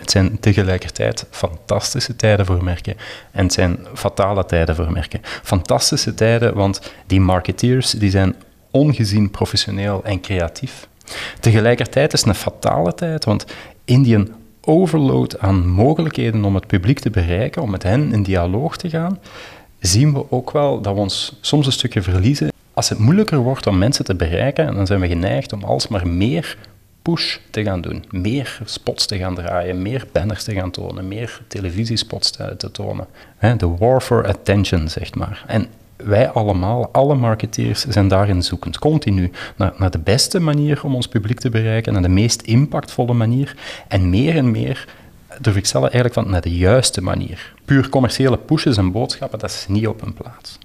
Het zijn tegelijkertijd fantastische tijden voor merken en het zijn fatale tijden voor merken. Fantastische tijden, want die marketeers die zijn ongezien professioneel en creatief. Tegelijkertijd is het een fatale tijd, want in die overload aan mogelijkheden om het publiek te bereiken, om met hen in dialoog te gaan, zien we ook wel dat we ons soms een stukje verliezen. Als het moeilijker wordt om mensen te bereiken, dan zijn we geneigd om alsmaar meer push te gaan doen. Meer spots te gaan draaien, meer banners te gaan tonen, meer televisiespots te, tonen. De war for attention, zeg maar. En wij allemaal, alle marketeers, zijn daarin zoekend, continu, naar, naar de beste manier om ons publiek te bereiken, naar de meest impactvolle manier. En meer en meer durf ik stellen eigenlijk van naar de juiste manier. Puur commerciële pushes en boodschappen, dat is niet op een plaats.